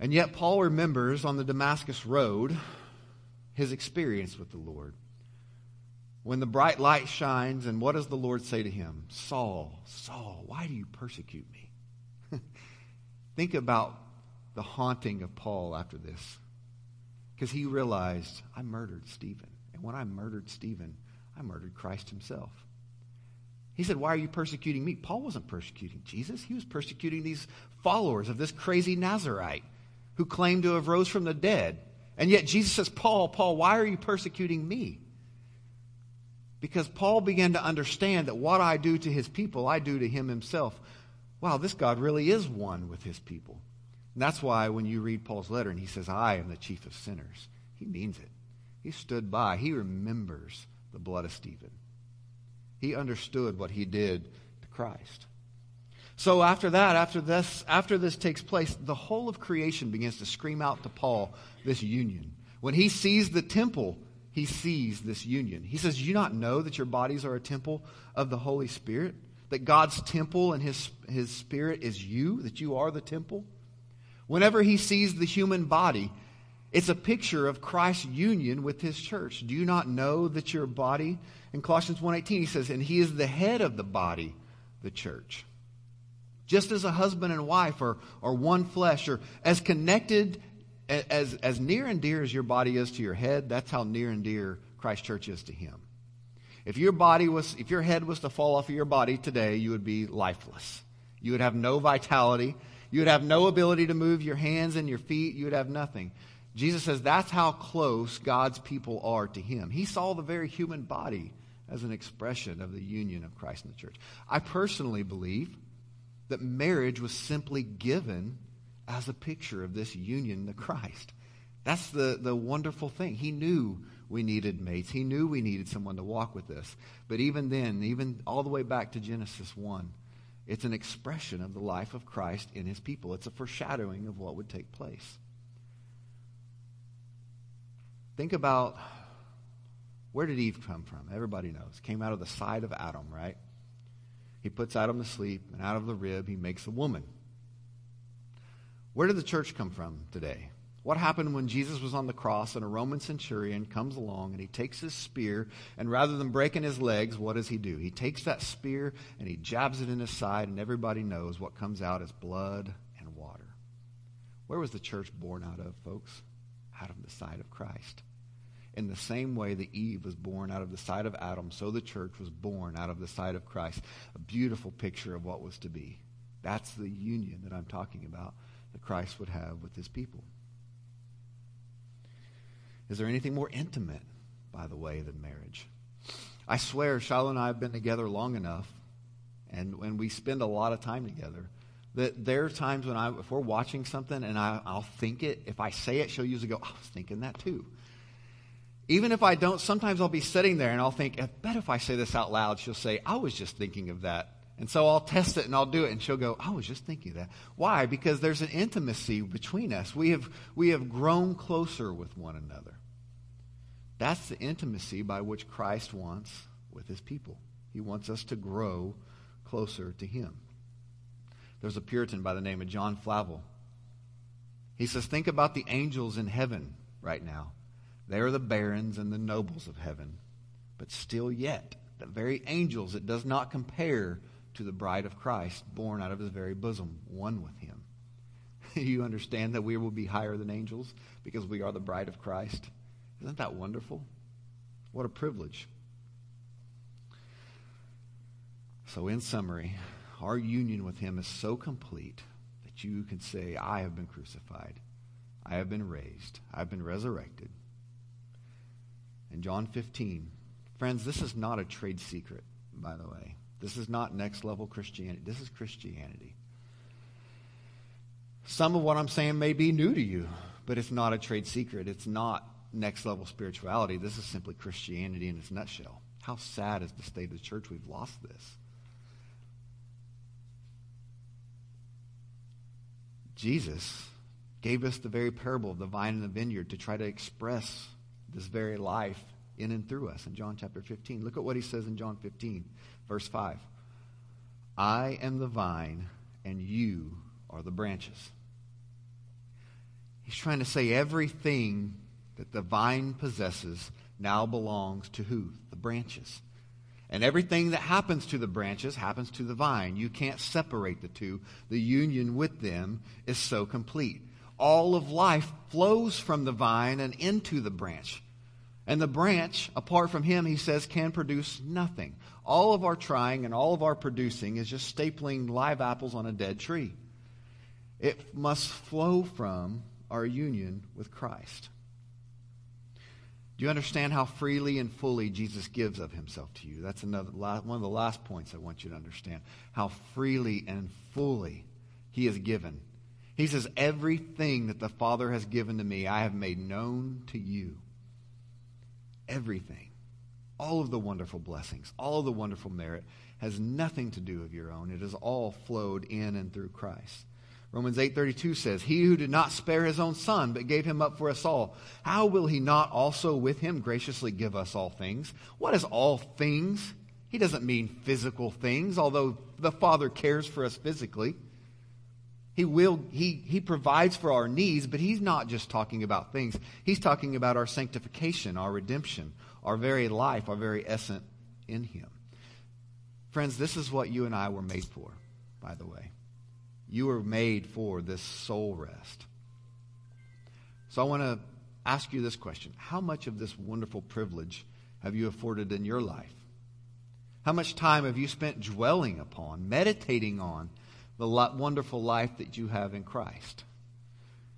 And yet, Paul remembers on the Damascus Road his experience with the Lord. When the bright light shines, and what does the Lord say to him? Saul, Saul, why do you persecute me? Think about the haunting of Paul after this. Because he realized, I murdered Stephen. When I murdered Stephen, I murdered Christ himself. He said, Why are you persecuting me? Paul wasn't persecuting Jesus. He was persecuting these followers of this crazy Nazarite who claimed to have rose from the dead. And yet Jesus says, Paul, Paul, why are you persecuting me? Because Paul began to understand that what I do to his people, I do to him himself. Wow, this God really is one with his people. And that's why when you read Paul's letter and he says, I am the chief of sinners, he means it. He stood by, he remembers the blood of Stephen. He understood what he did to Christ. So after that, after this, after this takes place, the whole of creation begins to scream out to Paul this union. When he sees the temple, he sees this union. He says, You not know that your bodies are a temple of the Holy Spirit? That God's temple and his, his spirit is you, that you are the temple? Whenever he sees the human body, it's a picture of Christ's union with his church. Do you not know that your body in Colossians 1:18 he says, "And he is the head of the body, the church." Just as a husband and wife are, are one flesh, or as connected, as, as near and dear as your body is to your head, that's how near and dear Christ Church is to him. If your body was, if your head was to fall off of your body today, you would be lifeless. You would have no vitality. You would have no ability to move your hands and your feet. You would have nothing. Jesus says that's how close God's people are to him. He saw the very human body as an expression of the union of Christ and the church. I personally believe that marriage was simply given as a picture of this union to Christ. That's the, the wonderful thing. He knew we needed mates. He knew we needed someone to walk with us. But even then, even all the way back to Genesis 1, it's an expression of the life of Christ in his people. It's a foreshadowing of what would take place. Think about where did Eve come from? Everybody knows. Came out of the side of Adam, right? He puts Adam to sleep, and out of the rib, he makes a woman. Where did the church come from today? What happened when Jesus was on the cross and a Roman centurion comes along and he takes his spear and rather than breaking his legs, what does he do? He takes that spear and he jabs it in his side and everybody knows what comes out is blood and water. Where was the church born out of, folks? Out of the side of Christ. In the same way that Eve was born out of the side of Adam, so the church was born out of the side of Christ. A beautiful picture of what was to be. That's the union that I'm talking about that Christ would have with his people. Is there anything more intimate, by the way, than marriage? I swear, Shiloh and I have been together long enough, and when we spend a lot of time together, that there are times when I, if we're watching something and I, will think it, if I say it, she'll usually go, oh, I was thinking that too. Even if I don't, sometimes I'll be sitting there and I'll think, I bet if I say this out loud, she'll say, I was just thinking of that. And so I'll test it and I'll do it, and she'll go, I was just thinking of that. Why? Because there's an intimacy between us. We have, we have grown closer with one another. That's the intimacy by which Christ wants with his people. He wants us to grow closer to him. There's a Puritan by the name of John Flavel. He says, Think about the angels in heaven right now. They are the barons and the nobles of heaven. But still yet, the very angels, it does not compare to the bride of Christ, born out of his very bosom, one with him. you understand that we will be higher than angels because we are the bride of Christ? Isn't that wonderful? What a privilege. So, in summary, our union with him is so complete that you can say, I have been crucified, I have been raised, I've been resurrected. In John 15, friends, this is not a trade secret, by the way. This is not next level Christianity. This is Christianity. Some of what I'm saying may be new to you, but it's not a trade secret. It's not next level spirituality. This is simply Christianity in its nutshell. How sad is the state of the church? We've lost this. Jesus gave us the very parable of the vine and the vineyard to try to express this very life in and through us in John chapter 15. Look at what he says in John 15, verse 5. I am the vine, and you are the branches. He's trying to say everything that the vine possesses now belongs to who? The branches. And everything that happens to the branches happens to the vine. You can't separate the two. The union with them is so complete. All of life flows from the vine and into the branch. And the branch, apart from him, he says, can produce nothing. All of our trying and all of our producing is just stapling live apples on a dead tree. It must flow from our union with Christ. Do you understand how freely and fully Jesus gives of himself to you? That's another one of the last points I want you to understand. How freely and fully he has given. He says, Everything that the Father has given to me, I have made known to you. Everything. All of the wonderful blessings, all of the wonderful merit has nothing to do of your own. It has all flowed in and through Christ. Romans 8:32 says, "He who did not spare his own son but gave him up for us all, how will he not also with him graciously give us all things?" What is all things? He doesn't mean physical things, although the Father cares for us physically. He will he he provides for our needs, but he's not just talking about things. He's talking about our sanctification, our redemption, our very life, our very essence in him. Friends, this is what you and I were made for, by the way. You were made for this soul rest. So I want to ask you this question How much of this wonderful privilege have you afforded in your life? How much time have you spent dwelling upon, meditating on the wonderful life that you have in Christ?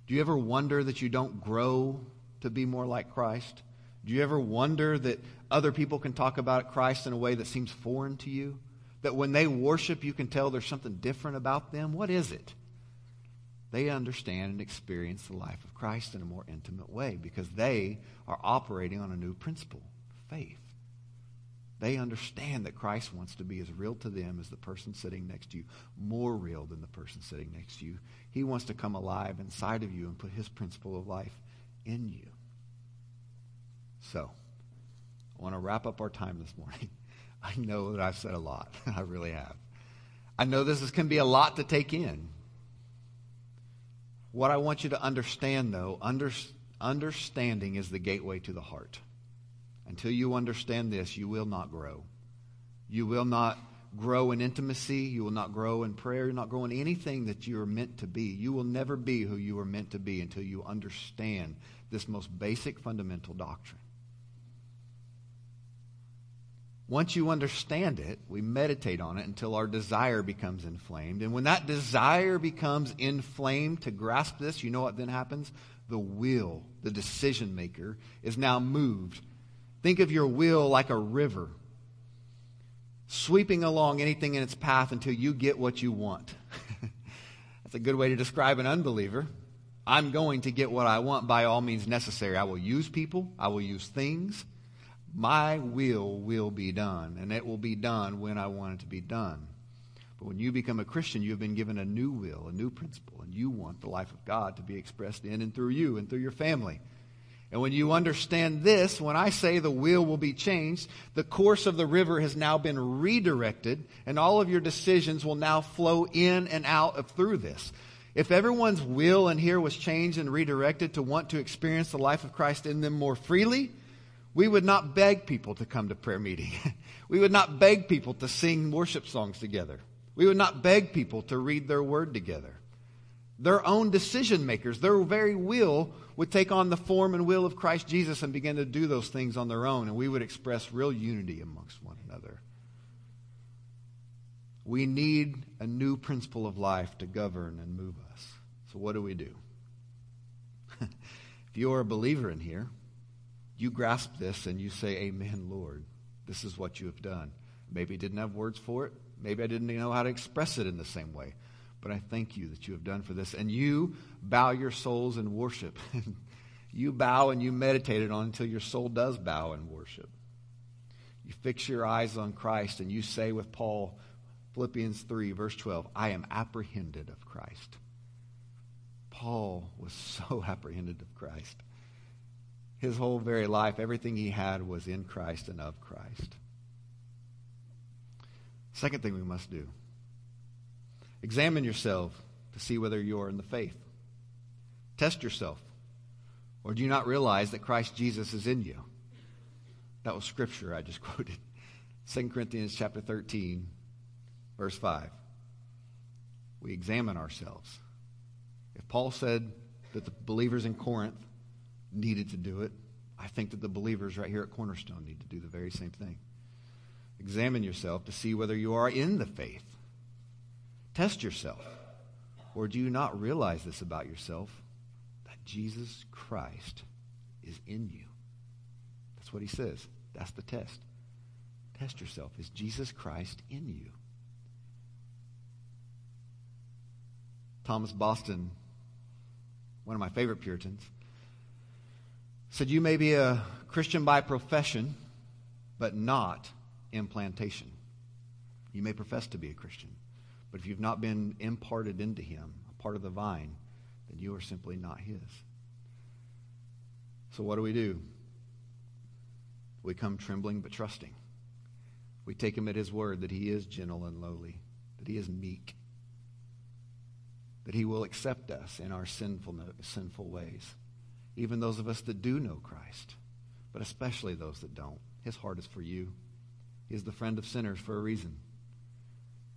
Do you ever wonder that you don't grow to be more like Christ? Do you ever wonder that other people can talk about Christ in a way that seems foreign to you? That when they worship, you can tell there's something different about them? What is it? They understand and experience the life of Christ in a more intimate way because they are operating on a new principle faith. They understand that Christ wants to be as real to them as the person sitting next to you, more real than the person sitting next to you. He wants to come alive inside of you and put his principle of life in you. So, I want to wrap up our time this morning. I know that I've said a lot. I really have. I know this is, can be a lot to take in. What I want you to understand, though, under, understanding is the gateway to the heart. Until you understand this, you will not grow. You will not grow in intimacy. You will not grow in prayer. You'll not grow in anything that you are meant to be. You will never be who you are meant to be until you understand this most basic fundamental doctrine. Once you understand it, we meditate on it until our desire becomes inflamed. And when that desire becomes inflamed to grasp this, you know what then happens? The will, the decision maker, is now moved. Think of your will like a river sweeping along anything in its path until you get what you want. That's a good way to describe an unbeliever. I'm going to get what I want by all means necessary. I will use people, I will use things. My will will be done, and it will be done when I want it to be done. But when you become a Christian, you have been given a new will, a new principle, and you want the life of God to be expressed in and through you and through your family. And when you understand this, when I say the wheel will be changed, the course of the river has now been redirected, and all of your decisions will now flow in and out of through this. If everyone's will in here was changed and redirected to want to experience the life of Christ in them more freely, we would not beg people to come to prayer meeting. we would not beg people to sing worship songs together. We would not beg people to read their word together. Their own decision makers, their very will would take on the form and will of Christ Jesus and begin to do those things on their own, and we would express real unity amongst one another. We need a new principle of life to govern and move us. So, what do we do? if you're a believer in here, you grasp this and you say, Amen, Lord. This is what you have done. Maybe I didn't have words for it. Maybe I didn't know how to express it in the same way. But I thank you that you have done for this. And you bow your souls in worship. you bow and you meditate it on until your soul does bow in worship. You fix your eyes on Christ and you say with Paul, Philippians 3, verse 12, I am apprehended of Christ. Paul was so apprehended of Christ. His whole very life, everything he had was in Christ and of Christ. Second thing we must do examine yourself to see whether you are in the faith. Test yourself. Or do you not realize that Christ Jesus is in you? That was scripture I just quoted. 2 Corinthians chapter 13, verse 5. We examine ourselves. If Paul said that the believers in Corinth needed to do it, I think that the believers right here at Cornerstone need to do the very same thing. Examine yourself to see whether you are in the faith. Test yourself. Or do you not realize this about yourself? That Jesus Christ is in you. That's what he says. That's the test. Test yourself. Is Jesus Christ in you? Thomas Boston, one of my favorite Puritans, said, You may be a Christian by profession, but not implantation. You may profess to be a Christian, but if you've not been imparted into him, a part of the vine, then you are simply not His. So, what do we do? We come trembling but trusting. We take Him at His word that He is gentle and lowly, that He is meek, that He will accept us in our sinful, sinful ways. Even those of us that do know Christ, but especially those that don't. His heart is for you. He is the friend of sinners for a reason.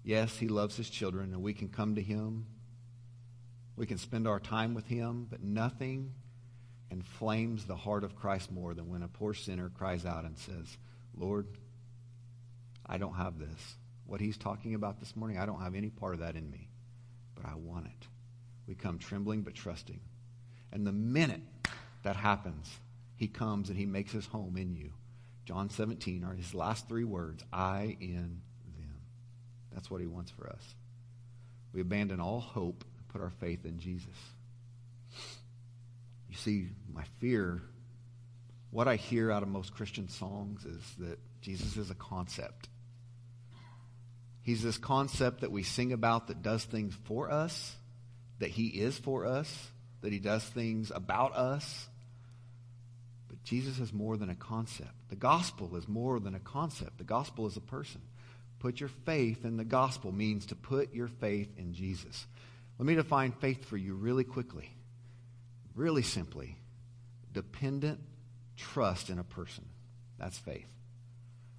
Yes, He loves His children, and we can come to Him we can spend our time with Him, but nothing inflames the heart of Christ more than when a poor sinner cries out and says, Lord, I don't have this. What he's talking about this morning, I don't have any part of that in me, but I want it. We come trembling but trusting. And the minute that happens, he comes and he makes his home in you. John 17 are his last three words I in them. That's what he wants for us. We abandon all hope put our faith in Jesus. You see, my fear, what I hear out of most Christian songs is that Jesus is a concept. He's this concept that we sing about that does things for us, that he is for us, that he does things about us. But Jesus is more than a concept. The gospel is more than a concept. The gospel is a person. Put your faith in the gospel means to put your faith in Jesus. Let me define faith for you really quickly, really simply. Dependent trust in a person. That's faith.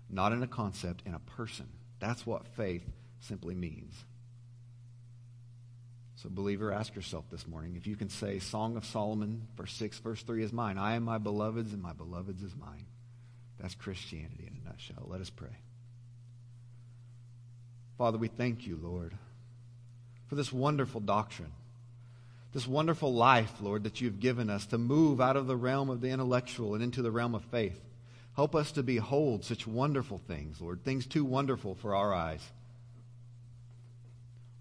Not in a concept, in a person. That's what faith simply means. So, believer, ask yourself this morning if you can say, Song of Solomon, verse 6, verse 3 is mine. I am my beloved's, and my beloved's is mine. That's Christianity in a nutshell. Let us pray. Father, we thank you, Lord, for this wonderful doctrine, this wonderful life, Lord, that you've given us to move out of the realm of the intellectual and into the realm of faith. Help us to behold such wonderful things, Lord, things too wonderful for our eyes.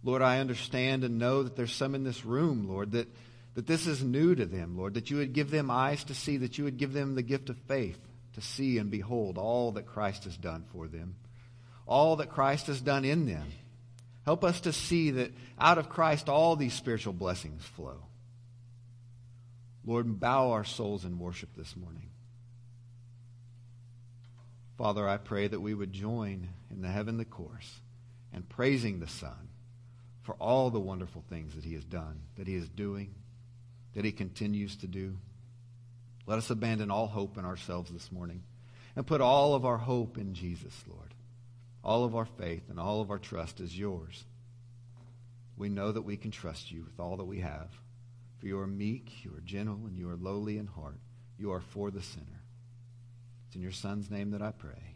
Lord, I understand and know that there's some in this room, Lord, that, that this is new to them, Lord, that you would give them eyes to see, that you would give them the gift of faith to see and behold all that Christ has done for them all that Christ has done in them. Help us to see that out of Christ all these spiritual blessings flow. Lord, bow our souls in worship this morning. Father, I pray that we would join in the heavenly chorus and praising the Son for all the wonderful things that he has done, that he is doing, that he continues to do. Let us abandon all hope in ourselves this morning and put all of our hope in Jesus, Lord. All of our faith and all of our trust is yours. We know that we can trust you with all that we have. For you are meek, you are gentle, and you are lowly in heart. You are for the sinner. It's in your Son's name that I pray.